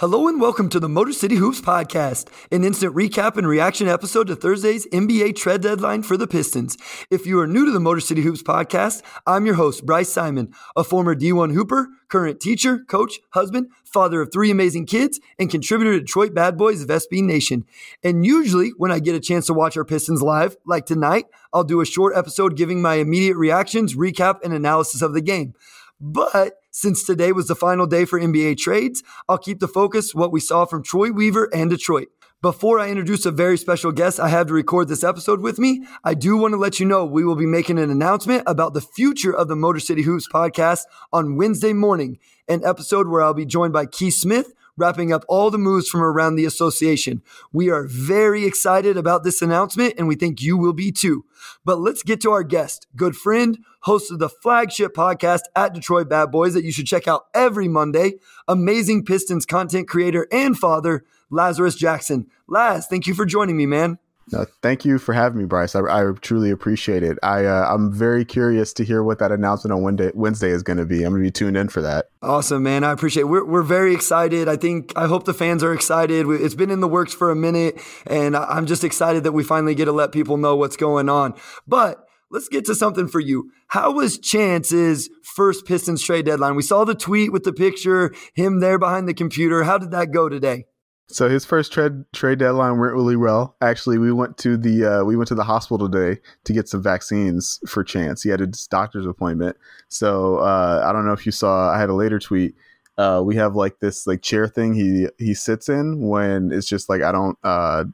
Hello and welcome to the Motor City Hoops podcast, an instant recap and reaction episode to Thursday's NBA trade deadline for the Pistons. If you are new to the Motor City Hoops podcast, I'm your host, Bryce Simon, a former D1 Hooper, current teacher, coach, husband, father of three amazing kids, and contributor to Detroit Bad Boys of SB Nation. And usually, when I get a chance to watch our Pistons live, like tonight, I'll do a short episode giving my immediate reactions, recap, and analysis of the game. But since today was the final day for NBA trades, I'll keep the focus what we saw from Troy Weaver and Detroit. Before I introduce a very special guest I have to record this episode with me, I do want to let you know we will be making an announcement about the future of the Motor City Hoops podcast on Wednesday morning, an episode where I'll be joined by Keith Smith, wrapping up all the moves from around the association. We are very excited about this announcement and we think you will be too. But let's get to our guest, good friend, host of the flagship podcast at Detroit Bad Boys that you should check out every Monday, amazing Pistons content creator and father, Lazarus Jackson. Laz, thank you for joining me, man. No, thank you for having me, Bryce. I, I truly appreciate it. I uh, I'm very curious to hear what that announcement on Wednesday, Wednesday is going to be. I'm going to be tuned in for that. Awesome, man. I appreciate it. We're, we're very excited. I think, I hope the fans are excited. It's been in the works for a minute, and I'm just excited that we finally get to let people know what's going on. But let's get to something for you. How was Chance's first Pistons trade deadline? We saw the tweet with the picture, him there behind the computer. How did that go today? So his first trade trade deadline went really well. Actually, we went to the uh, we went to the hospital today to get some vaccines for Chance. He had a doctor's appointment. So uh, I don't know if you saw. I had a later tweet. Uh, we have like this like chair thing he he sits in when it's just like I don't uh,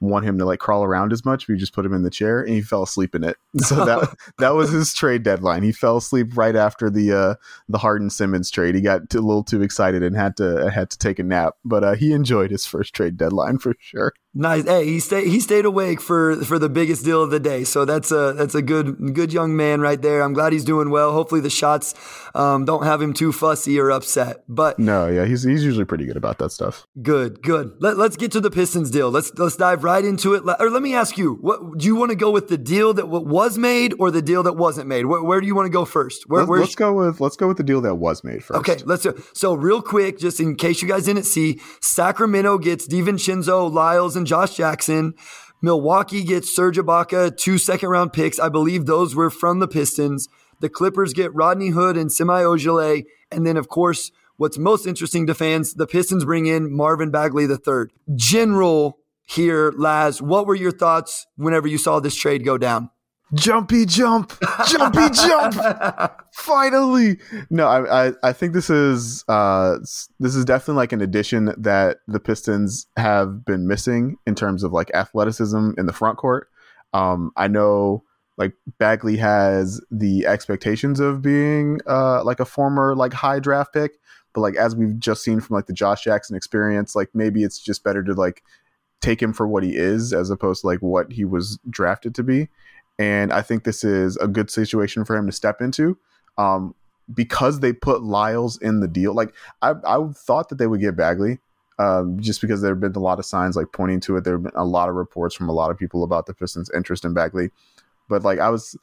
want him to like crawl around as much. We just put him in the chair and he fell asleep in it. So that that was his trade deadline. He fell asleep right after the uh, the Harden Simmons trade. He got a little too excited and had to had to take a nap. But uh, he enjoyed his first trade deadline for sure. Nice. Hey, he stayed he stayed awake for for the biggest deal of the day. So that's a that's a good good young man right there. I'm glad he's doing well. Hopefully the shots um, don't have him too fussy or upset. But No, yeah, he's he's usually pretty good about that stuff. good, good. Let, let's get to the Pistons deal. Let's let's dive right into it. Or let me ask you, what do you want to go with the deal that was made or the deal that wasn't made? Where, where do you want to go first? Where, Let's, let's go with let's go with the deal that was made first. Okay, let's do so real quick, just in case you guys didn't see, Sacramento gets DiVincenzo, Lyles, and Josh Jackson. Milwaukee gets Serge Ibaka, two second round picks. I believe those were from the Pistons. The Clippers get Rodney Hood and Semi Ojeleye. And then, of course, what's most interesting to fans, the Pistons bring in Marvin Bagley III. General here, Laz, what were your thoughts whenever you saw this trade go down? Jumpy jump, jumpy jump. Finally, no, I, I I think this is uh this is definitely like an addition that the Pistons have been missing in terms of like athleticism in the front court. Um, I know like Bagley has the expectations of being uh like a former like high draft pick, but like as we've just seen from like the Josh Jackson experience, like maybe it's just better to like take him for what he is as opposed to like what he was drafted to be. And I think this is a good situation for him to step into. Um, because they put Lyles in the deal. Like I, I thought that they would get Bagley, um, just because there have been a lot of signs like pointing to it. There have been a lot of reports from a lot of people about the Pistons' interest in Bagley. But like I was,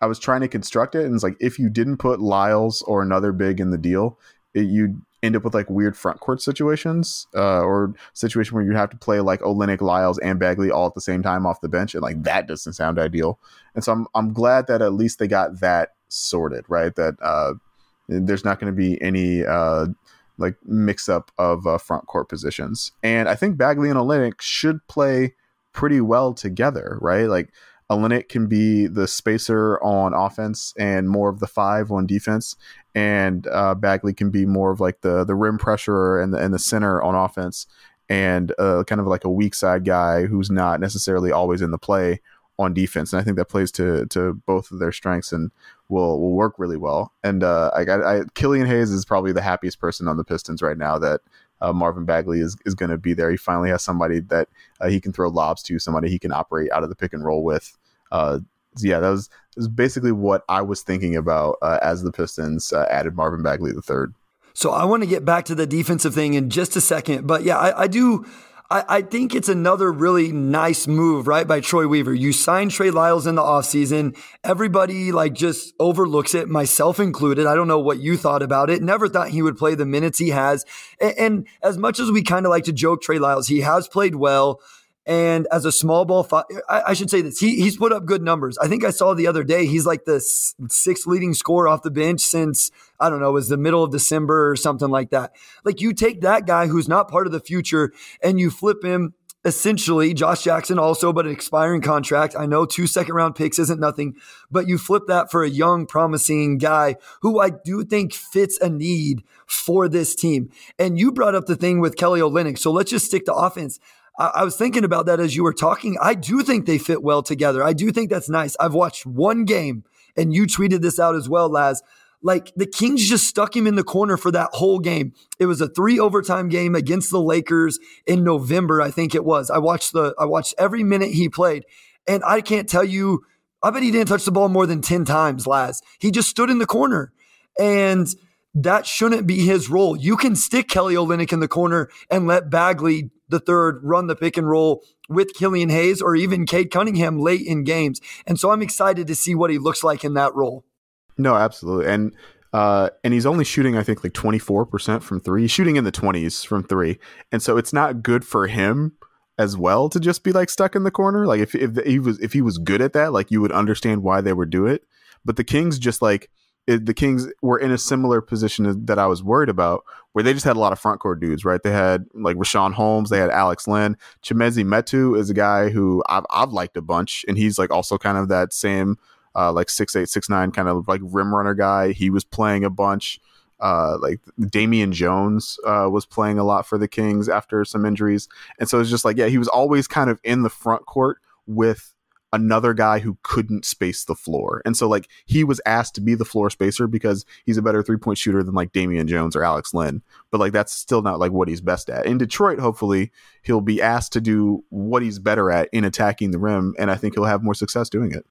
I was trying to construct it, and it's like if you didn't put Lyles or another big in the deal, it, you'd end up with like weird front court situations, uh, or situation where you have to play like Olynyk, Lyles, and Bagley all at the same time off the bench, and like that doesn't sound ideal. And so I'm I'm glad that at least they got that sorted, right? That uh, there's not going to be any uh, like mix up of uh, front court positions. And I think Bagley and Olynyk should play pretty well together, right? Like Olynyk can be the spacer on offense and more of the five on defense, and uh, Bagley can be more of like the the rim pressure and the and the center on offense, and uh, kind of like a weak side guy who's not necessarily always in the play on defense. And I think that plays to to both of their strengths and will will work really well. And uh, I, I, Killian Hayes is probably the happiest person on the Pistons right now that uh, Marvin Bagley is, is going to be there. He finally has somebody that uh, he can throw lobs to, somebody he can operate out of the pick and roll with. Uh, yeah, that was, was basically what I was thinking about uh, as the Pistons uh, added Marvin Bagley the third. So I want to get back to the defensive thing in just a second, but yeah, I, I do. I, I, think it's another really nice move, right, by Troy Weaver. You signed Trey Lyles in the offseason. Everybody like just overlooks it, myself included. I don't know what you thought about it. Never thought he would play the minutes he has. And, and as much as we kind of like to joke Trey Lyles, he has played well. And as a small ball, I, I, should say this, he, he's put up good numbers. I think I saw the other day, he's like the s- sixth leading scorer off the bench since, I don't know, it was the middle of December or something like that. Like you take that guy who's not part of the future and you flip him essentially Josh Jackson also, but an expiring contract. I know two second round picks isn't nothing, but you flip that for a young, promising guy who I do think fits a need for this team. And you brought up the thing with Kelly Olynyk. So let's just stick to offense. I, I was thinking about that as you were talking. I do think they fit well together. I do think that's nice. I've watched one game, and you tweeted this out as well, Laz. Like the Kings just stuck him in the corner for that whole game. It was a three overtime game against the Lakers in November, I think it was. I watched the I watched every minute he played, and I can't tell you. I bet he didn't touch the ball more than ten times, Laz. He just stood in the corner, and that shouldn't be his role. You can stick Kelly Olynyk in the corner and let Bagley the third run the pick and roll with Killian Hayes or even Cade Cunningham late in games. And so I'm excited to see what he looks like in that role. No, absolutely. And uh, and he's only shooting, I think, like 24% from three. He's shooting in the 20s from three. And so it's not good for him as well to just be like stuck in the corner. Like if, if he was if he was good at that, like you would understand why they would do it. But the Kings just like it, the Kings were in a similar position that I was worried about, where they just had a lot of front court dudes, right? They had like Richaun Holmes, they had Alex Len, Chimezie Metu is a guy who I've, I've liked a bunch, and he's like also kind of that same uh, like six eight six nine kind of like rim runner guy. He was playing a bunch. Uh, like Damian Jones uh, was playing a lot for the Kings after some injuries, and so it's just like yeah, he was always kind of in the front court with another guy who couldn't space the floor. And so like he was asked to be the floor spacer because he's a better three point shooter than like Damian Jones or Alex Len. But like that's still not like what he's best at. In Detroit, hopefully he'll be asked to do what he's better at in attacking the rim. And I think he'll have more success doing it.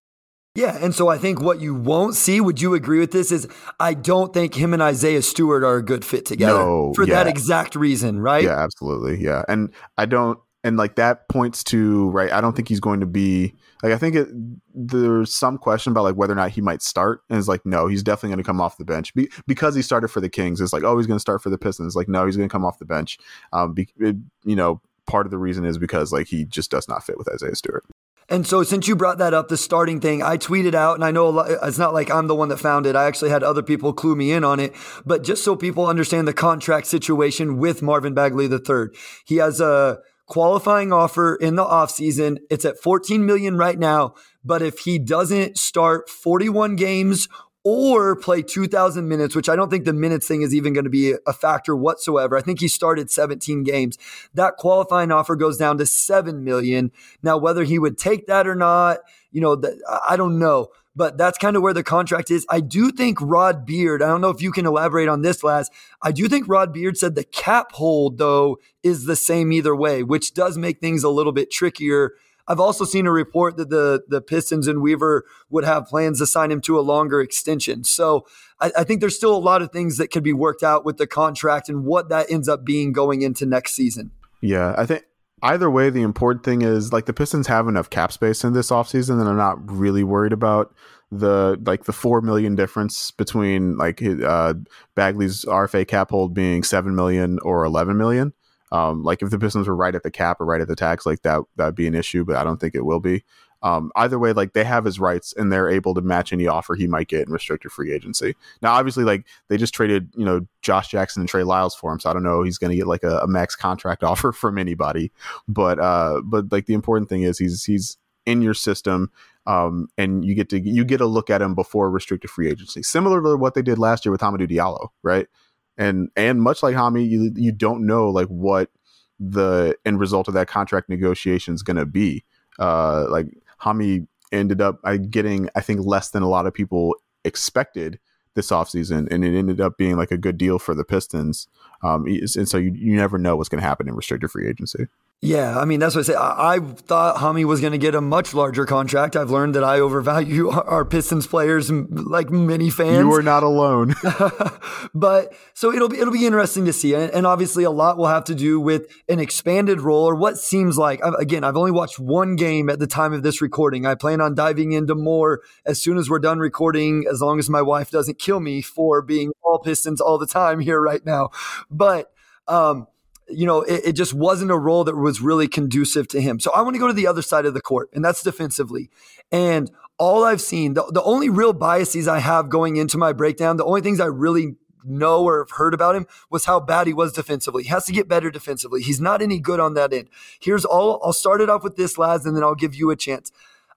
Yeah, and so I think what you won't see, would you agree with this, is I don't think him and Isaiah Stewart are a good fit together no, for yeah. that exact reason, right? Yeah, absolutely. Yeah. And I don't and like that points to right i don't think he's going to be like i think it, there's some question about like whether or not he might start and it's like no he's definitely going to come off the bench be, because he started for the kings it's like oh he's going to start for the pistons like no he's going to come off the bench um be, it, you know part of the reason is because like he just does not fit with isaiah stewart and so, since you brought that up, the starting thing, I tweeted out, and I know lot, it's not like I'm the one that found it. I actually had other people clue me in on it. But just so people understand the contract situation with Marvin Bagley III, he has a qualifying offer in the offseason. It's at 14 million right now, but if he doesn't start 41 games or play 2000 minutes, which I don't think the minutes thing is even going to be a factor whatsoever. I think he started 17 games. That qualifying offer goes down to 7 million. Now whether he would take that or not, you know, I don't know but that's kind of where the contract is. I do think Rod Beard, I don't know if you can elaborate on this, Laz. I do think Rod Beard said the cap hold, though, is the same either way, which does make things a little bit trickier. I've also seen a report that the the Pistons and Weaver would have plans to sign him to a longer extension. So I, I think there's still a lot of things that could be worked out with the contract and what that ends up being going into next season. Yeah, I think either way, the important thing is like the Pistons have enough cap space in this offseason and I'm not really worried about the like the four million difference between like uh Bagley's RFA cap hold being seven million or eleven million. Um, like if the Pistons were right at the cap or right at the tax, like that that'd be an issue, but I don't think it will be. Um, either way, like they have his rights and they're able to match any offer he might get in restricted free agency. Now, obviously, like they just traded, you know, Josh Jackson and Trey Lyles for him, so I don't know he's going to get like a, a, max contract offer from anybody. But uh, but like the important thing is he's he's in your system. Um, and you get to you get a look at him before restricted free agency, similar to what they did last year with Hamidou Diallo, right? And and much like Hami, you you don't know like what the end result of that contract negotiation is going to be. Uh, like Hami ended up uh, getting, I think, less than a lot of people expected this offseason, and it ended up being like a good deal for the Pistons. Um, and so you, you never know what's going to happen in restricted free agency. Yeah, I mean that's what I say. I, I thought Hami was going to get a much larger contract. I've learned that I overvalue our Pistons players, like many fans. You are not alone. but so it'll be it'll be interesting to see, and, and, obviously a lot will have to do with an expanded role or what seems like. Again, I've only watched one game at the time of this recording. I plan on diving into more as soon as we're done recording, as long as my wife doesn't kill me for being all Pistons all the time here right now. But um, you know, it, it, just wasn't a role that was really conducive to him. So I want to go to the other side of the court, and that's defensively. And all I've seen, the, the only real biases I have going into my breakdown, the only things I really know or have heard about him was how bad he was defensively. He has to get better defensively. He's not any good on that end. Here's all I'll start it off with this, Laz, and then I'll give you a chance.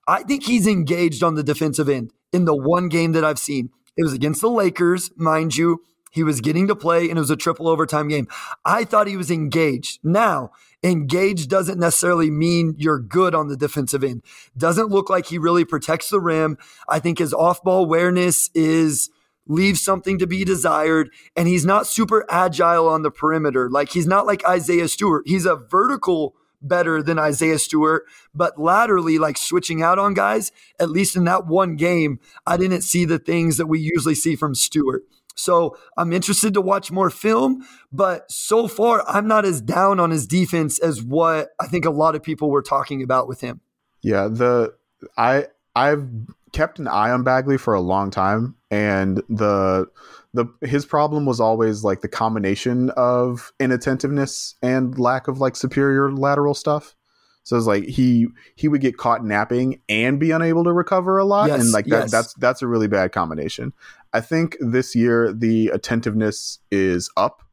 I think he's engaged on the defensive end in the one game that I've seen. It was against the Lakers, mind you. He was getting to play and it was a triple overtime game. I thought he was engaged. Now, engaged doesn't necessarily mean you're good on the defensive end. Doesn't look like he really protects the rim. I think his off ball awareness is leaves something to be desired. And he's not super agile on the perimeter. Like he's not like Isaiah Stewart. He's a vertical better than Isaiah Stewart, but laterally, like switching out on guys, at least in that one game, I didn't see the things that we usually see from Stewart. So I'm interested to watch more film, but so far I'm not as down on his defense as what I think a lot of people were talking about with him. Yeah, the I I've kept an eye on Bagley for a long time and the the his problem was always like the combination of inattentiveness and lack of like superior lateral stuff. So it's like he he would get caught napping and be unable to recover a lot, yes, and like that, yes. that's that's a really bad combination. I think this year the attentiveness is up.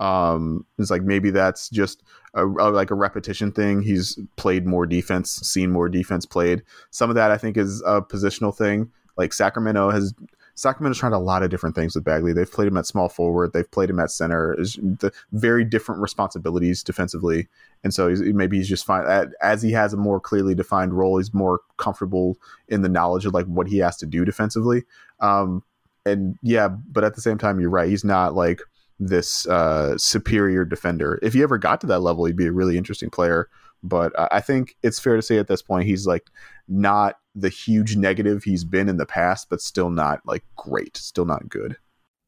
Um, it's like maybe that's just a, a, like a repetition thing. He's played more defense, seen more defense played. Some of that I think is a positional thing. Like Sacramento has Sacramento's tried a lot of different things with Bagley. They've played him at small forward. They've played him at center. Is the very different responsibilities defensively, and so he's, maybe he's just fine as he has a more clearly defined role. He's more comfortable in the knowledge of like what he has to do defensively. Um, and yeah, but at the same time, you're right. He's not like this uh, superior defender. If he ever got to that level, he'd be a really interesting player. But I think it's fair to say at this point, he's like not the huge negative he's been in the past, but still not like great, still not good.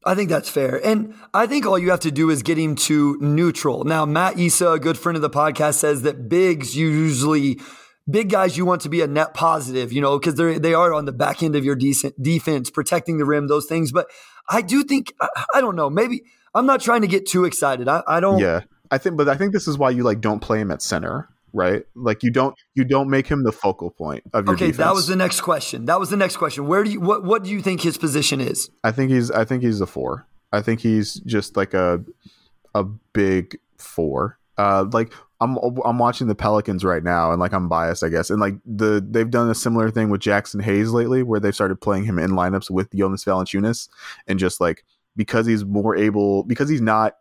I think that's fair. And I think all you have to do is get him to neutral. Now, Matt Issa, a good friend of the podcast, says that bigs usually big guys you want to be a net positive, you know, because they they are on the back end of your decent defense, protecting the rim, those things. But I do think I, I don't know, maybe I'm not trying to get too excited. I, I don't. Yeah, I think, but I think this is why you like don't play him at center, right? Like you don't you don't make him the focal point of your okay, defense. that was the next question. That was the next question. Where do you what what do you think his position is? I think he's I think he's a four. I think he's just like a a big four. Uh, like I'm I'm watching the Pelicans right now, and like I'm biased, I guess. And like the they've done a similar thing with Jaxson Hayes lately, where they've started playing him in lineups with Jonas Valanciunas, and just like because he's more able, because he's not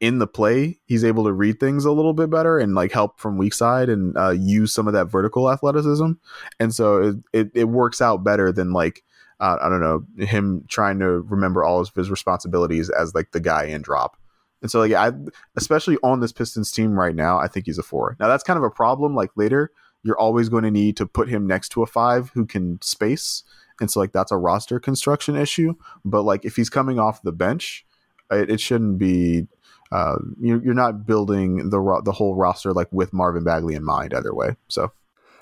in the play, he's able to read things a little bit better and like help from weak side and uh, use some of that vertical athleticism, and so it it, it works out better than like. Uh, I don't know him trying to remember all of his responsibilities as like the guy in drop and so, like, I, especially on this Pistons team right now, I think he's a four. Now, that's kind of a problem. Like, later, you're always going to need to put him next to a five who can space. And so, like, that's a roster construction issue. But, like, if he's coming off the bench, it, it shouldn't be. Uh, you're, you're not building the the whole roster like with Marvin Bagley in mind either way. So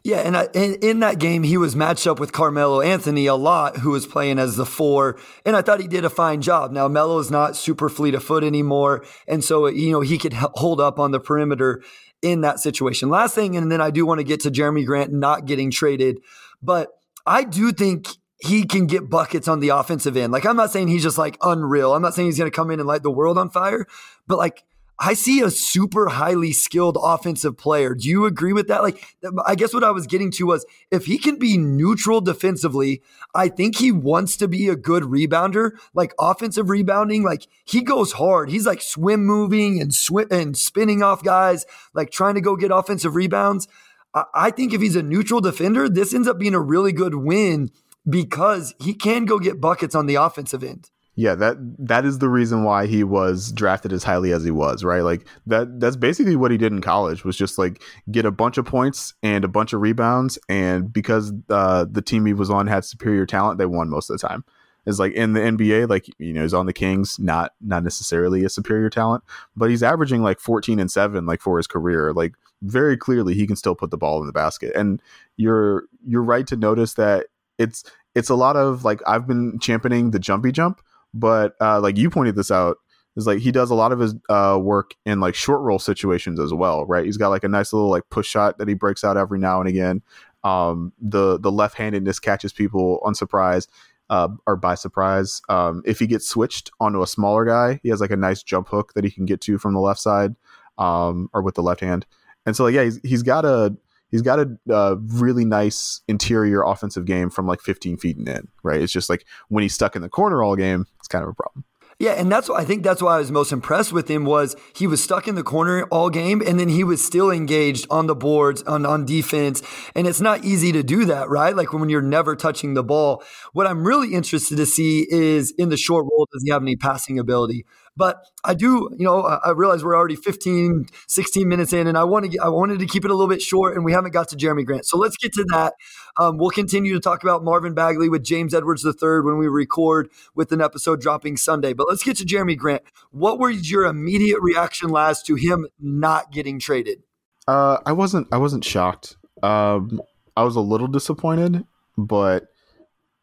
Yeah, and I, in, in that game, he was matched up with Carmelo Anthony a lot, who was playing as the four, and I thought he did a fine job. Now, Melo is not super fleet of foot anymore, and so you know he could hold up on the perimeter in that situation. Last thing, and then I do want to get to Jerami Grant not getting traded, but I do think he can get buckets on the offensive end. Like I'm not saying he's just like unreal. I'm not saying he's going to come in and light the world on fire, but like I see a super highly skilled offensive player. Do you agree with that? Like, I guess what I was getting to was if he can be neutral defensively, I think he wants to be a good rebounder, like offensive rebounding. Like he goes hard. He's like swim moving and swim and spinning off guys, like trying to go get offensive rebounds. I, I think if he's a neutral defender, this ends up being a really good win because he can go get buckets on the offensive end. Yeah, that that is the reason why he was drafted as highly as he was, right? Like that that's basically what he did in college was just like get a bunch of points and a bunch of rebounds and because uh, the team he was on had superior talent, they won most of the time. Is like in the NBA, like you know, he's on the Kings, not not necessarily a superior talent, but he's averaging like 14 and 7 like for his career. Like very clearly he can still put the ball in the basket. And you're you're right to notice that it's it's a lot of like I've been championing the jumpy jump but uh, like you pointed this out, is like he does a lot of his uh, work in like short roll situations as well, right? He's got like a nice little like push shot that he breaks out every now and again. Um, the the left handedness catches people unsurprised uh, or by surprise. Um, if he gets switched onto a smaller guy, he has like a nice jump hook that he can get to from the left side um, or with the left hand. And so like, yeah, he's he's got a he's got a really nice interior offensive game from like 15 feet and in, right? It's just like when he's stuck in the corner all game, it's kind of a problem. Yeah, and that's I think that's why I was most impressed with him was he was stuck in the corner all game and then he was still engaged on the boards on on defense and it's not easy to do that, right? Like when you're never touching the ball. What I'm really interested to see is in the short roll does he have any passing ability? But I do, you know, I realize we're already 15, 16 minutes in, and I want to, I wanted to keep it a little bit short, and we haven't got to Jerami Grant. So let's get to that. Um, we'll continue to talk about Marvin Bagley with James Edwards III when we record with an episode dropping Sunday. But let's get to Jerami Grant. What was your immediate reaction Laz to him not getting traded? Uh, I wasn't, I wasn't shocked. Um, I was a little disappointed, but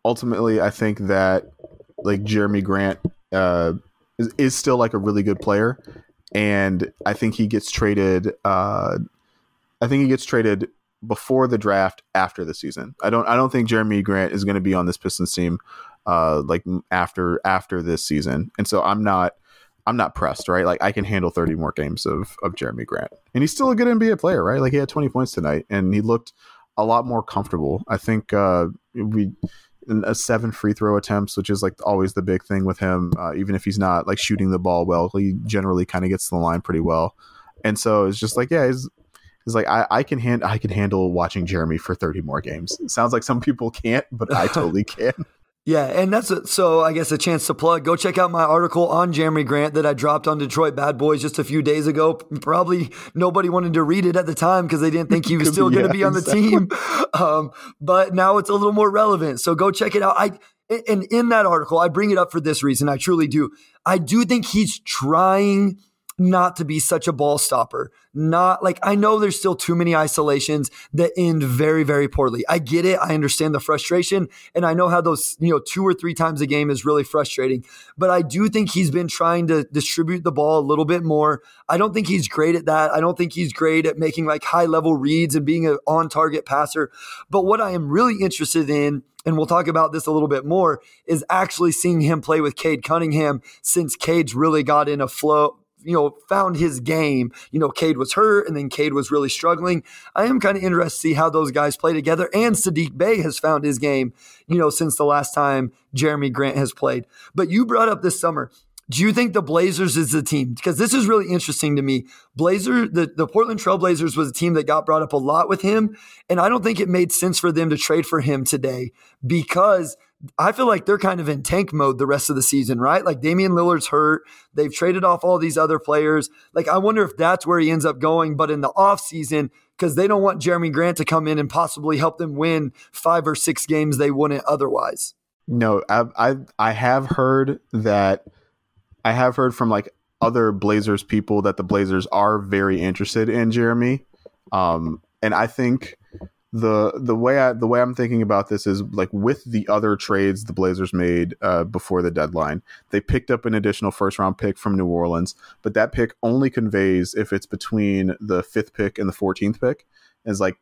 ultimately, I think that like Jerami Grant. Uh, is, is still like a really good player, and I think he gets traded. Uh, I think he gets traded before the draft, after the season. I don't. I don't think Jerami Grant is going to be on this Pistons team, uh, like after after this season, and so I'm not. I'm not pressed, right? Like I can handle 30 more games of of Jerami Grant, and he's still a good NBA player, right? Like he had 20 points tonight, and he looked a lot more comfortable. I think uh, we a seven free throw attempts, which is like always the big thing with him. Uh, even if he's not like shooting the ball well, he generally kind of gets to the line pretty well. And so it's just like, yeah, he's, he's like, I, I can hand, I can handle watching Jerami for 30 more games. It sounds like some people can't, but I totally can. Yeah, and that's a, so I guess a chance to plug. Go check out my article on Jerami Grant that I dropped on Detroit Bad Boys just a few days ago. Probably nobody wanted to read it at the time because they didn't think he was still yeah, going to be on the exactly. team. Um, but now it's a little more relevant. So go check it out. I and in that article, I bring it up for this reason. I truly do. I do think he's trying not to be such a ball stopper. Not like I know there's still too many isolations that end very, very poorly. I get it. I understand the frustration. And I know how those, you know, two or three times a game is really frustrating. But I do think he's been trying to distribute the ball a little bit more. I don't think he's great at that. I don't think he's great at making like high level reads and being an on target passer. But what I am really interested in and we'll talk about this a little bit more, is actually seeing him play with Cade Cunningham since Cade's really got in a flow, you know, found his game. You know, Cade was hurt and then Cade was really struggling. I am kind of interested to see how those guys play together. And Sadiq Bey has found his game, you know, since the last time Jerami Grant has played. But you brought up this summer. Do you think the Blazers is the team? Because this is really interesting to me. Blazer, the, the Portland Trailblazers was a team that got brought up a lot with him. And I don't think it made sense for them to trade for him today because – I feel like they're kind of in tank mode the rest of the season, right? Like Damian Lillard's hurt. They've traded off all these other players. Like I wonder if that's where he ends up going. But in the offseason, because they don't want Jerami Grant to come in and possibly help them win five or six games they wouldn't otherwise. No, I I have heard that I have heard from like other Blazers people that the Blazers are very interested in Jerami. Um, and I think the the way I the way I'm thinking about this is like with the other trades the Blazers made uh, before the deadline, they picked up an additional first round pick from New Orleans, but that pick only conveys if it's between the fifth pick and the 14th pick. Is like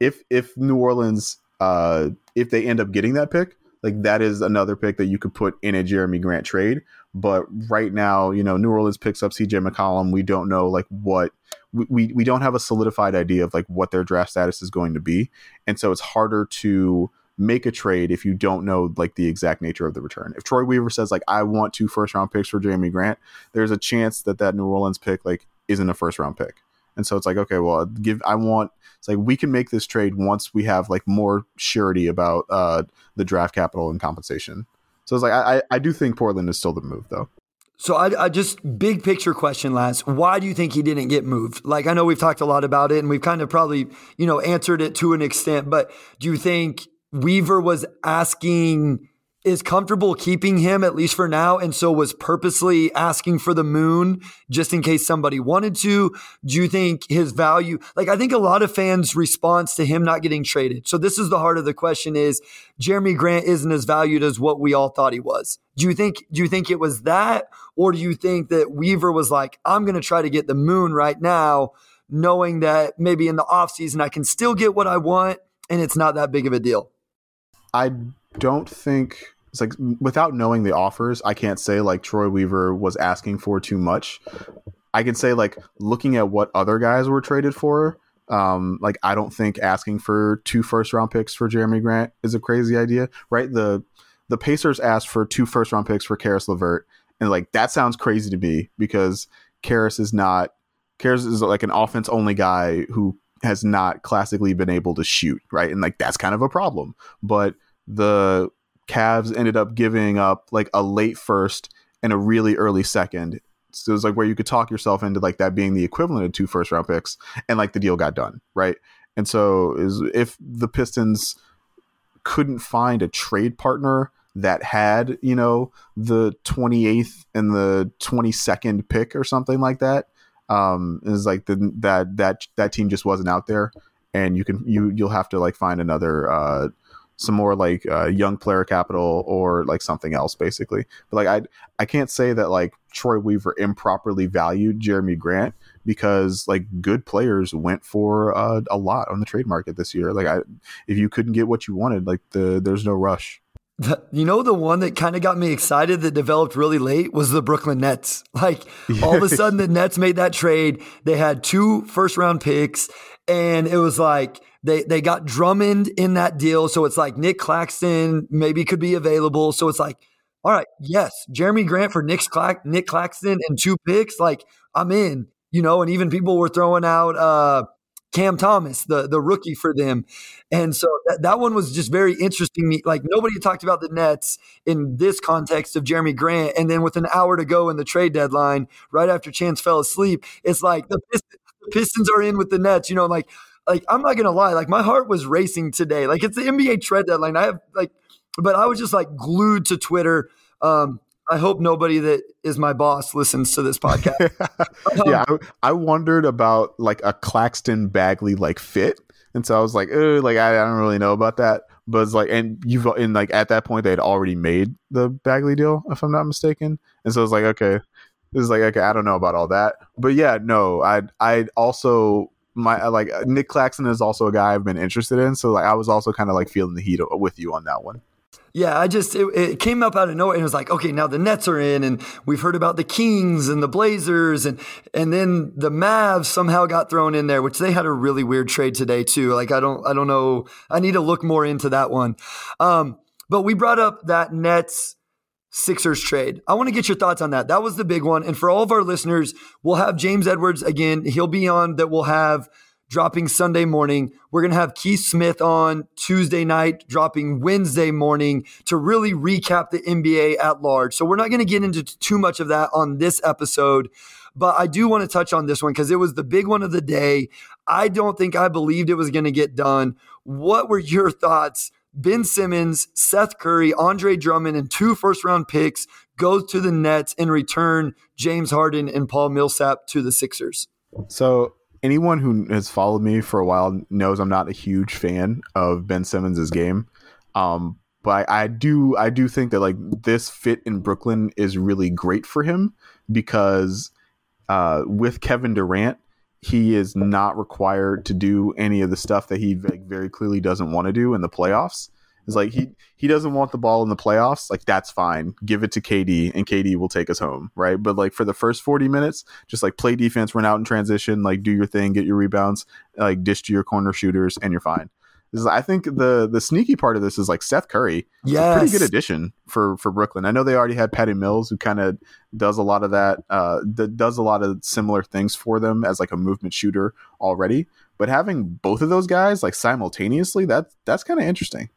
if if New Orleans uh, if they end up getting that pick, like that is another pick that you could put in a Jerami Grant trade. But right now, you know, New Orleans picks up CJ McCollum. We don't know like what we, we don't have a solidified idea of like what their draft status is going to be. And so it's harder to make a trade if you don't know like the exact nature of the return. If Troy Weaver says like I want two first round picks for jamie Grant, there's a chance that that New Orleans pick like isn't a first round pick. And so it's like okay, well, give I want it's like we can make this trade once we have like more surety about uh the draft capital and compensation. So it's like I I do think Portland is still the move though. So I, I, just big picture question, Lance. Why do you think he didn't get moved? Like I know we've talked a lot about it, and we've kind of probably you know answered it to an extent. But do you think Weaver was asking? Is comfortable keeping him at least for now and so was purposely asking for the moon just in case somebody wanted to. Do you think his value like i think a lot of fans response to him not getting traded. So this is the heart of the question is jerami grant isn't as valued as what we all thought he was. Do you think do you think it was that? Or do you think that weaver was like i'm going to try to get the moon right now knowing that maybe in the offseason i can still get what i want and it's not that big of a deal? I don't think it's like without knowing the offers, I can't say like Troy Weaver was asking for too much. I can say like looking at what other guys were traded for, um, like I don't think asking for two first round picks for Jerami Grant is a crazy idea, right? The the Pacers asked for two first round picks for Caris LeVert, and like that sounds crazy to me because Caris is not Caris is like an offense only guy who has not classically been able to shoot, right? And like that's kind of a problem. But the Cavs ended up giving up like a late first and a really early second. So it was like where you could talk yourself into like that being the equivalent of two first round picks, and like the deal got done, right? And so is if the Pistons couldn't find a trade partner that had you know the 28th and the 22nd pick or something like that um is like the that that that team just wasn't out there and you can you you'll have to like find another uh some more like uh, young player capital or like something else basically but like i i can't say that like troy weaver improperly valued jerami grant because like good players went for uh, a lot on the trade market this year like i if you couldn't get what you wanted like the there's no rush you know, the one that kind of got me excited that developed really late was the Brooklyn Nets. Like all of a sudden, the Nets made that trade. They had two first round picks, and it was like, they they got Drummond in that deal, so it's like Nic Claxton maybe could be available. So it's like, all right, yes, Jerami Grant for Nick, Clack, Nic Claxton and two picks, like I'm in, you know. And even people were throwing out uh, Cam Thomas, the the rookie for them, and so that, that one was just very interesting. Like nobody talked about the Nets in this context of Jerami Grant, and then with an hour to go in the trade deadline, right after Chance fell asleep, it's like the Pistons, the Pistons are in with the Nets. You know, like like I'm not gonna lie, like my heart was racing today. Like it's the NBA trade deadline. I have like, but I was just like glued to Twitter. Um, I hope nobody that is my boss listens to this podcast. yeah, I, I, wondered about like a Claxton Bagley like fit, and so I was like, oh, like I, I, don't really know about that. But it's like, and you've and like at that point they had already made the Bagley deal, if I'm not mistaken, and so it's like, okay, this is like, okay, I don't know about all that, but yeah, no, I I also my uh, like Nic Claxton is also a guy I've been interested in. So like I was also kind of like feeling the heat with you on that one. Yeah, I just it, it, came up out of nowhere and it was like, okay, now the Nets are in, and we've heard about the Kings and the Blazers, and and then the Mavs somehow got thrown in there, which they had a really weird trade today too. Like I don't I don't know, I need to look more into that one. Um, but we brought up that Nets Sixers trade. I want to get your thoughts on that. That was the big one. And for all of our listeners, we'll have James Edwards again. He'll be on that we'll have dropping Sunday morning. We're going to have Keith Smith on Tuesday night, dropping Wednesday morning to really recap the NBA at large. So we're not going to get into too much of that on this episode, but I do want to touch on this one because it was the big one of the day. I don't think I believed it was going to get done. What were your thoughts Ben Simmons, Seth Curry, Andre Drummond, and two first round picks go to the Nets and return James Harden and Paul Millsap to the Sixers. So anyone who has followed me for a while knows I'm not a huge fan of Ben Simmons' game. Um, but I, I do I do think that like this fit in Brooklyn is really great for him because uh, with Kevin Durant, he is not required to do any of the stuff that he very clearly doesn't want to do in the playoffs. It's like he he doesn't want the ball in the playoffs. Like that's fine. Give it to KD and KD will take us home, right? But like for the first 40 minutes, just like play defense, run out in transition, like do your thing, get your rebounds, like dish to your corner shooters and you're fine. Is, I think the the sneaky part of this is like Seth Curry. Yeah, pretty good addition for for Brooklyn. I know they already had Patty Mills, who kind of does a lot of that, uh, does a lot of similar things for them as like a movement shooter already. But having both of those guys like simultaneously, that that's kind of interesting.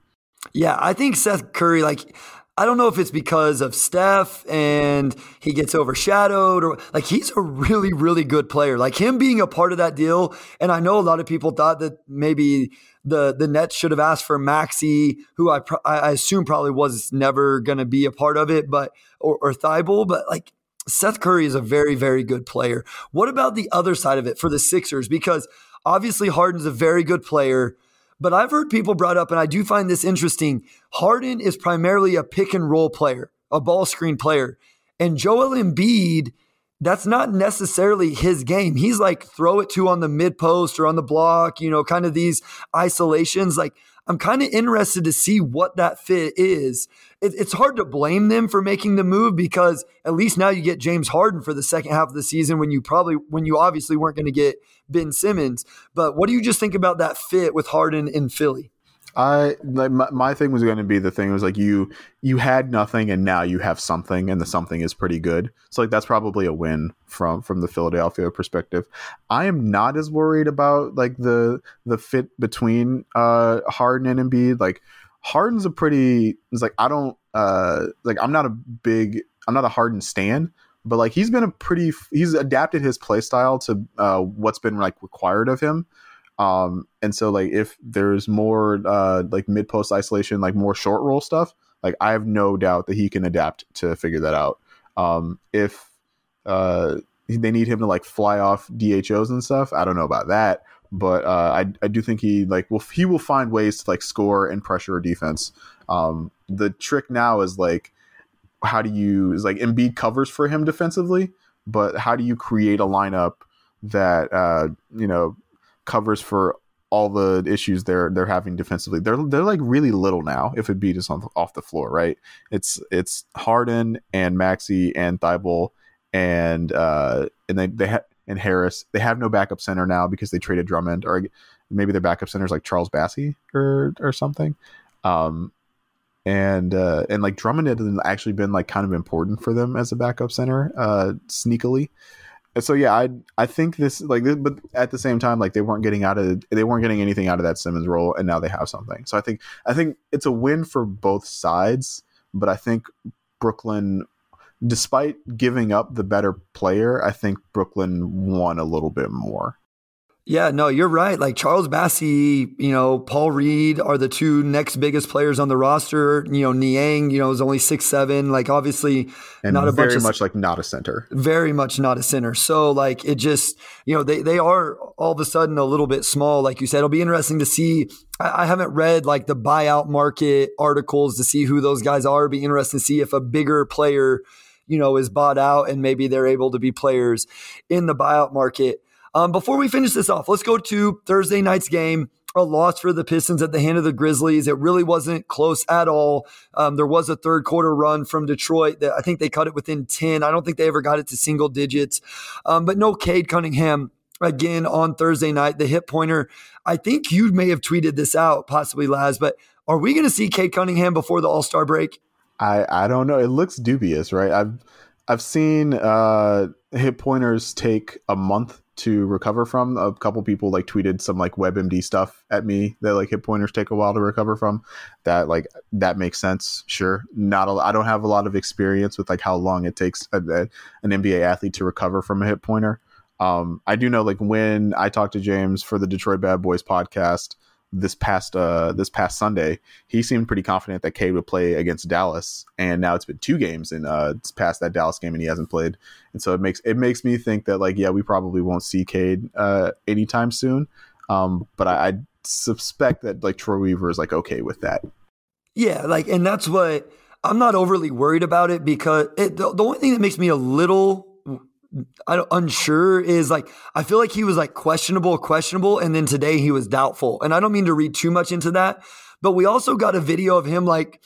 Yeah, I think Seth Curry, like, I don't know if it's because of Steph and he gets overshadowed or like he's a really, really good player. Like him being a part of that deal. And I know a lot of people thought that maybe the the Nets should have asked for Maxey, who I I assume probably was never going to be a part of it, but or, or Thybulle, but like Seth Curry is a very, very good player. What about the other side of it for the Sixers? Because obviously Harden's a very good player. But I've heard people brought up, and I do find this interesting. Harden is primarily a pick and roll player, a ball screen player. And Joel Embiid, that's not necessarily his game. He's like throw it to on the mid post or on the block, you know, kind of these isolations. Like, I'm kind of interested to see what that fit is. It, it's hard to blame them for making the move because at least now you get James Harden for the second half of the season when you probably, when you obviously weren't going to get Ben Simmons. But what do you just think about that fit with Harden in Philly? I like my, my thing was going to be the thing was like you you had nothing and now you have something and the something is pretty good. So like that's probably a win from from the Philadelphia perspective. I am not as worried about like the the fit between uh Harden and Embiid. Like Harden's a pretty it's like I don't uh like I'm not a big I'm not a Harden stan, but like he's been a pretty he's adapted his play style to uh what's been like required of him. Um, and so like if there's more uh, like mid post isolation, like more short roll stuff, like I have no doubt that he can adapt to figure that out. Um, if uh, they need him to like fly off DHOs and stuff, I don't know about that, but uh, I I do think he like will he will find ways to like score and pressure a defense. Um, the trick now is like how do you is like Embiid covers for him defensively, but how do you create a lineup that uh, you know covers for all the issues they're they're having defensively. They're they're like really little now. If Embiid is on off the floor, right? It's it's Harden and Maxey and Thybulle and uh and they they ha- and Harris. They have no backup center now because they traded Drummond, or maybe their backup center is like Charles Bassey or or something. Um, and uh, and like Drummond had actually been like kind of important for them as a backup center, uh, sneakily so yeah, I I think this like this, but at the same time, like they weren't getting out of they weren't getting anything out of that Simmons role, and now they have something. So I think I think it's a win for both sides, but I think Brooklyn, despite giving up the better player, I think Brooklyn won a little bit more. Yeah, no, you're right. Like Charles Bassey, you know, Paul Reed are the two next biggest players on the roster. You know, Niang, you know, is only six seven. Like obviously, and not a very bunch of, much like not a center. Very much not a center. So like it just, you know, they they are all of a sudden a little bit small. Like you said, it'll be interesting to see. I, I haven't read like the buyout market articles to see who those guys are. It'll be interesting to see if a bigger player, you know, is bought out and maybe they're able to be players in the buyout market. Um, before we finish this off, let's go to Thursday night's game. A loss for the Pistons at the hand of the Grizzlies. It really wasn't close at all. Um, there was a third quarter run from Detroit that I think they cut it within 10. I don't think they ever got it to single digits. Um, but no Cade Cunningham again on Thursday night, the hip pointer. I think you may have tweeted this out, possibly Laz, but are we going to see Cade Cunningham before the All Star break? I, I don't know. It looks dubious, right? I've I've seen uh, hip pointers take a month to recover from. A couple people like tweeted some like WebMD stuff at me that like hip pointers take a while to recover from. That like that makes sense. Sure, not a, I don't have a lot of experience with like how long it takes a, a, an NBA athlete to recover from a hip pointer. Um, I do know like when I talked to James for the Detroit Bad Boys podcast, this past uh this past Sunday, he seemed pretty confident that Cade would play against Dallas, and now it's been two games and uh it's past that Dallas game and he hasn't played, and so it makes it makes me think that like yeah we probably won't see Cade uh anytime soon, um but I, I suspect that like Troy Weaver is like okay with that. Yeah, like and that's what I'm not overly worried about it because it, the, the only thing that makes me a little unsure is like I feel like he was like questionable, questionable, and then today he was doubtful. And I don't mean to read too much into that, but we also got a video of him like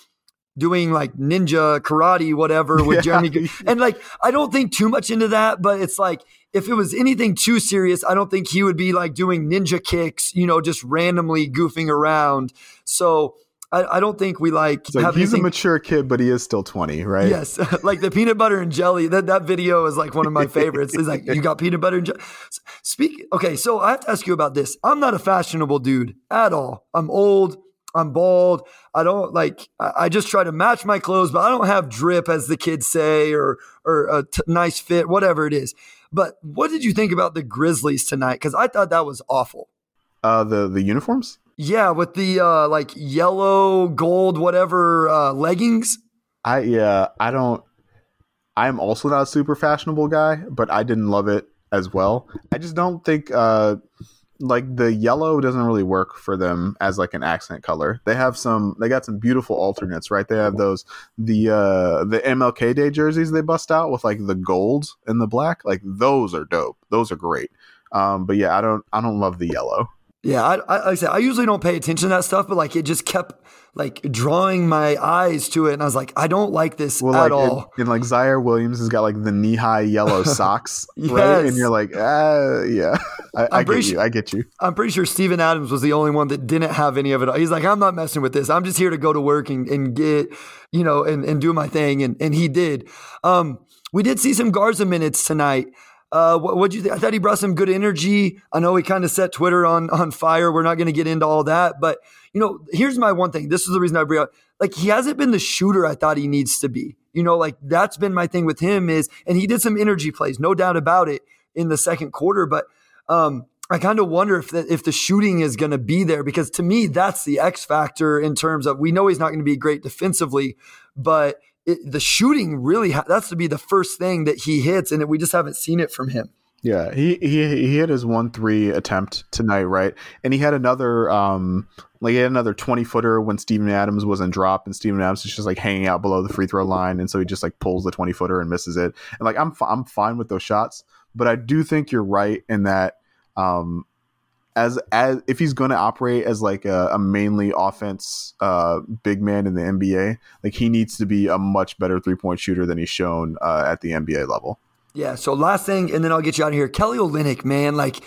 doing like ninja karate, whatever, with yeah. Jerami. And like I don't think too much into that, but it's like if it was anything too serious, I don't think he would be like doing ninja kicks, you know, just randomly goofing around. So I, I don't think we like. So he's anything, a mature kid, but he is still twenty, right? Yes, like the peanut butter and jelly. That that video is like one of my favorites. Is like you got peanut butter and jelly. Speak. Okay, so I have to ask you about this. I'm not a fashionable dude at all. I'm old. I'm bald. I don't like. I just try to match my clothes, but I don't have drip, as the kids say, or or a t- nice fit, whatever it is. But what did you think about the Grizzlies tonight? Because I thought that was awful. Uh, the the uniforms. Yeah, with the uh, like yellow, gold, whatever uh, leggings. I yeah, I don't. I'm also not a super fashionable guy, but I didn't love it as well. I just don't think uh, like the yellow doesn't really work for them as like an accent color. They have some. They got some beautiful alternates, right? They have those the uh, the MLK Day jerseys they bust out with like the gold and the black. Like those are dope. Those are great. Um, but yeah, I don't I don't love the yellow. Yeah, I, I, like I said, I usually don't pay attention to that stuff, but like it just kept like drawing my eyes to it, and I was like, I don't like this well, at like, all. And, and like Ziaire Williams has got like the knee high yellow socks, yes. right? And you're like, ah, yeah, I, I get you, I get you. I'm pretty sure Steven Adams was the only one that didn't have any of it. He's like, I'm not messing with this. I'm just here to go to work and, and get, you know, and, and do my thing, and and he did. Um, we did see some Garza minutes tonight. Uh, what would you think? I thought he brought some good energy. I know he kind of set Twitter on on fire. We're not going to get into all that, but you know, here's my one thing. This is the reason I bring up. Like he hasn't been the shooter I thought he needs to be. You know, like that's been my thing with him is, and he did some energy plays, no doubt about it, in the second quarter. But um, I kind of wonder if the, if the shooting is going to be there because to me that's the X factor in terms of we know he's not going to be great defensively, but it, the shooting really ha- that's to be the first thing that he hits, and we just haven't seen it from him. Yeah, he he he hit his one three attempt tonight, right? And he had another um like he had another twenty footer when Steven Adams was in drop, and Steven Adams is just like hanging out below the free throw line, and so he just like pulls the twenty footer and misses it. And like I'm I'm fine with those shots, but I do think you're right in that um as as if he's going to operate as like a, a, mainly offense uh, big man in the NBA, like he needs to be a much better three point shooter than he's shown uh, at the NBA level. Yeah. So last thing, and then I'll get you out of here. Kelly Olynyk, man, like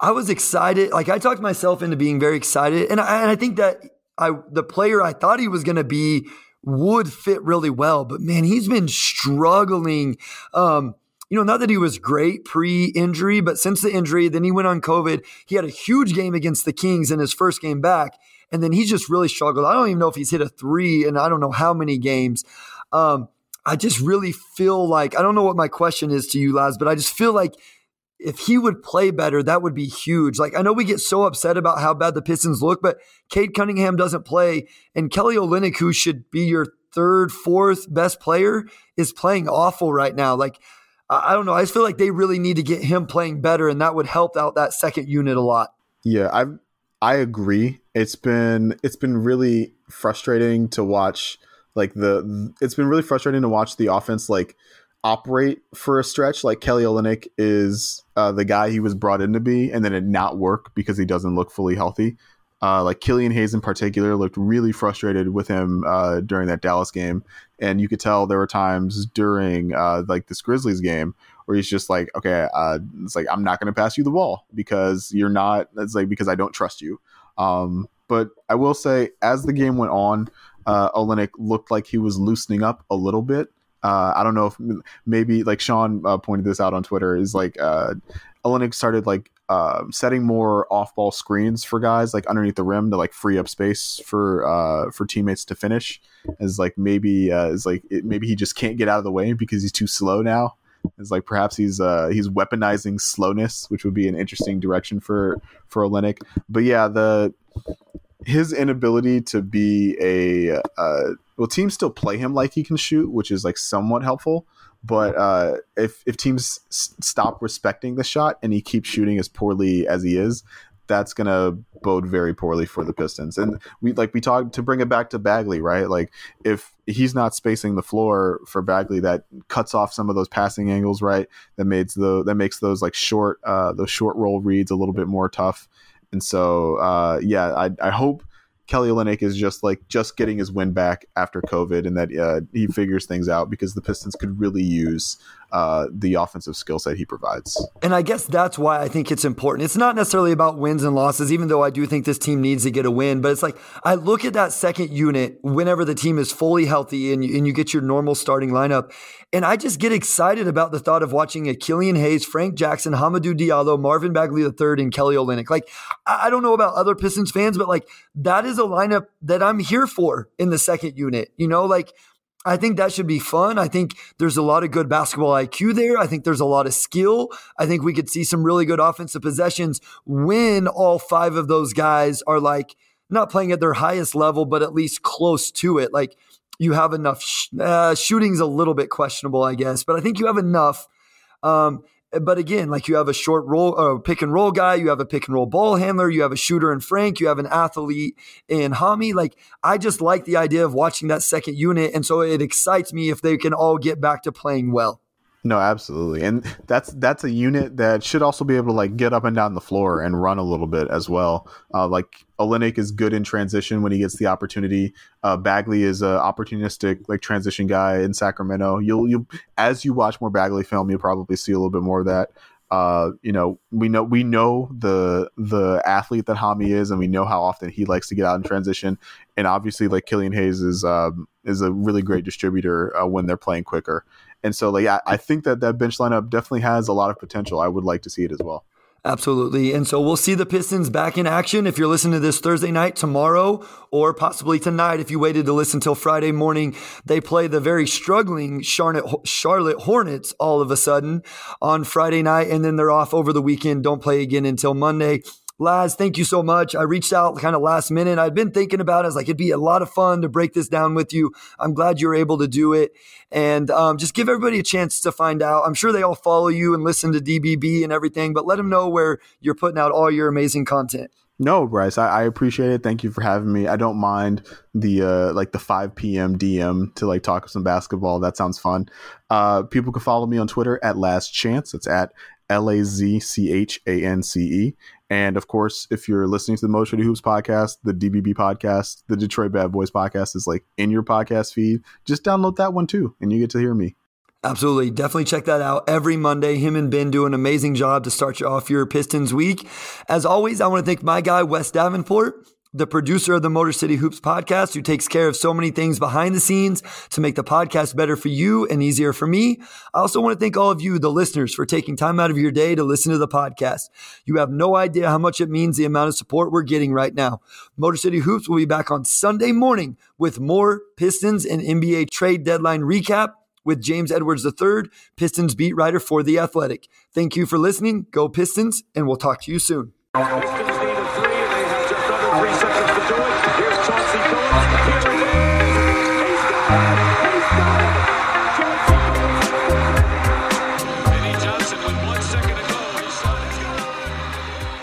I was excited. Like I talked myself into being very excited, and I, and I think that I the player I thought he was going to be would fit really well, but man, he's been struggling. Um, you know, not that he was great pre injury, but since the injury, then he went on COVID. He had a huge game against the Kings in his first game back. And then he just really struggled. I don't even know if he's hit a three and I don't know how many games. Um, I just really feel like, I don't know what my question is to you, Laz, but I just feel like if he would play better, that would be huge. Like, I know we get so upset about how bad the Pistons look, but Cade Cunningham doesn't play. And Kelly Olynyk, who should be your third, fourth best player, is playing awful right now. Like, I don't know. I just feel like they really need to get him playing better, and that would help out that second unit a lot. Yeah, I I agree. It's been it's been really frustrating to watch. Like the it's been really frustrating to watch the offense like operate for a stretch. Like Kelly Olynyk is uh, the guy he was brought in to be, and then it not work because he doesn't look fully healthy. Uh, like Killian Hayes in particular looked really frustrated with him uh, during that Dallas game, and you could tell there were times during uh, like this Grizzlies game where he's just like, okay, uh, it's like I'm not going to pass you the ball because you're not. It's like because I don't trust you. Um, but I will say, as the game went on, uh, Olynyk looked like he was loosening up a little bit. Uh, I don't know if maybe like Sean uh, pointed this out on Twitter is like uh, Olynyk started like uh, setting more off-ball screens for guys like underneath the rim to like free up space for uh, for teammates to finish. Is like maybe uh, is like it, maybe he just can't get out of the way because he's too slow now. It's like perhaps he's uh, he's weaponizing slowness, which would be an interesting direction for for Olynyk. But yeah, the his inability to be a uh, well, teams still play him like he can shoot, which is like somewhat helpful. But uh, if if teams s- stop respecting the shot and he keeps shooting as poorly as he is, that's gonna bode very poorly for the Pistons. And we like we talked to bring it back to Bagley, right? Like if he's not spacing the floor for Bagley, that cuts off some of those passing angles, right? That makes the that makes those like short uh, those short roll reads a little bit more tough. And so uh, yeah, I I hope Kelly Olynyk is just like just getting his win back after COVID, and that uh, he figures things out because the Pistons could really use uh, the offensive skill set he provides. And I guess that's why I think it's important. It's not necessarily about wins and losses, even though I do think this team needs to get a win. But it's like I look at that second unit whenever the team is fully healthy and you, and you get your normal starting lineup, and I just get excited about the thought of watching a Killian Hayes, Frank Jackson, Hamidou Diallo, Marvin Bagley III, and Kelly Olynyk. Like I don't know about other Pistons fans, but like that is a lineup that I'm here for in the second unit. You know, like I think that should be fun. I think there's a lot of good basketball IQ there. I think there's a lot of skill. I think we could see some really good offensive possessions when all five of those guys are like not playing at their highest level, but at least close to it. Like you have enough. Sh- uh, shooting's a little bit questionable, I guess, but I think you have enough. Um, but again, like you have a short roll, uh, pick and roll guy, you have a pick and roll ball handler, you have a shooter in Frank, you have an athlete in Hami. Like I just like the idea of watching that second unit, and so it excites me if they can all get back to playing well. No, absolutely, and that's that's a unit that should also be able to like get up and down the floor and run a little bit as well. Uh, like Olynyk is good in transition when he gets the opportunity. Uh, Bagley is a opportunistic like transition guy in Sacramento. You'll you as you watch more Bagley film, you'll probably see a little bit more of that. Uh, you know, we know we know the the athlete that Hami is, and we know how often he likes to get out in transition. And obviously, like Killian Hayes is um, is a really great distributor uh, when they're playing quicker. And so, like, I, I think that that bench lineup definitely has a lot of potential. I would like to see it as well. Absolutely. And so we'll see the Pistons back in action if you're listening to this Thursday night, tomorrow, or possibly tonight if you waited to listen till Friday morning. They play the very struggling Charlotte, Charlotte Hornets all of a sudden on Friday night, and then they're off over the weekend. Don't play again until Monday. Laz, thank you so much. I reached out kind of last minute. I'd been thinking about it. I was like, it'd be a lot of fun to break this down with you. I'm glad you were able to do it. And um, just give everybody a chance to find out. I'm sure they all follow you and listen to DBB and everything, but let them know where you're putting out all your amazing content. No, Bryce, I, I, appreciate it. Thank you for having me. I don't mind the uh, like the 5 p.m. DM to like talk some basketball. That sounds fun. Uh, people can follow me on Twitter at Laz Chance. It's at L A Z C H A N C E. And of course, if you're listening to the City Hoops podcast, the DBB podcast, the Detroit Bad Boys podcast is like in your podcast feed. Just download that one too, and you get to hear me. Absolutely. Definitely check that out every Monday. Him and Ben do an amazing job to start you off your Pistons week. As always, I want to thank my guy, Wes Davenport the producer of the Motor City Hoops podcast, who takes care of so many things behind the scenes to make the podcast better for you and easier for me. I also want to thank all of you, the listeners, for taking time out of your day to listen to the podcast. You have no idea how much it means the amount of support we're getting right now. Motor City Hoops will be back on Sunday morning with more Pistons and NBA trade deadline recap with James Edwards III, Pistons beat writer for The Athletic. Thank you for listening. Go Pistons, and we'll talk to you soon three seconds to do it. Here's Chauncey Billups.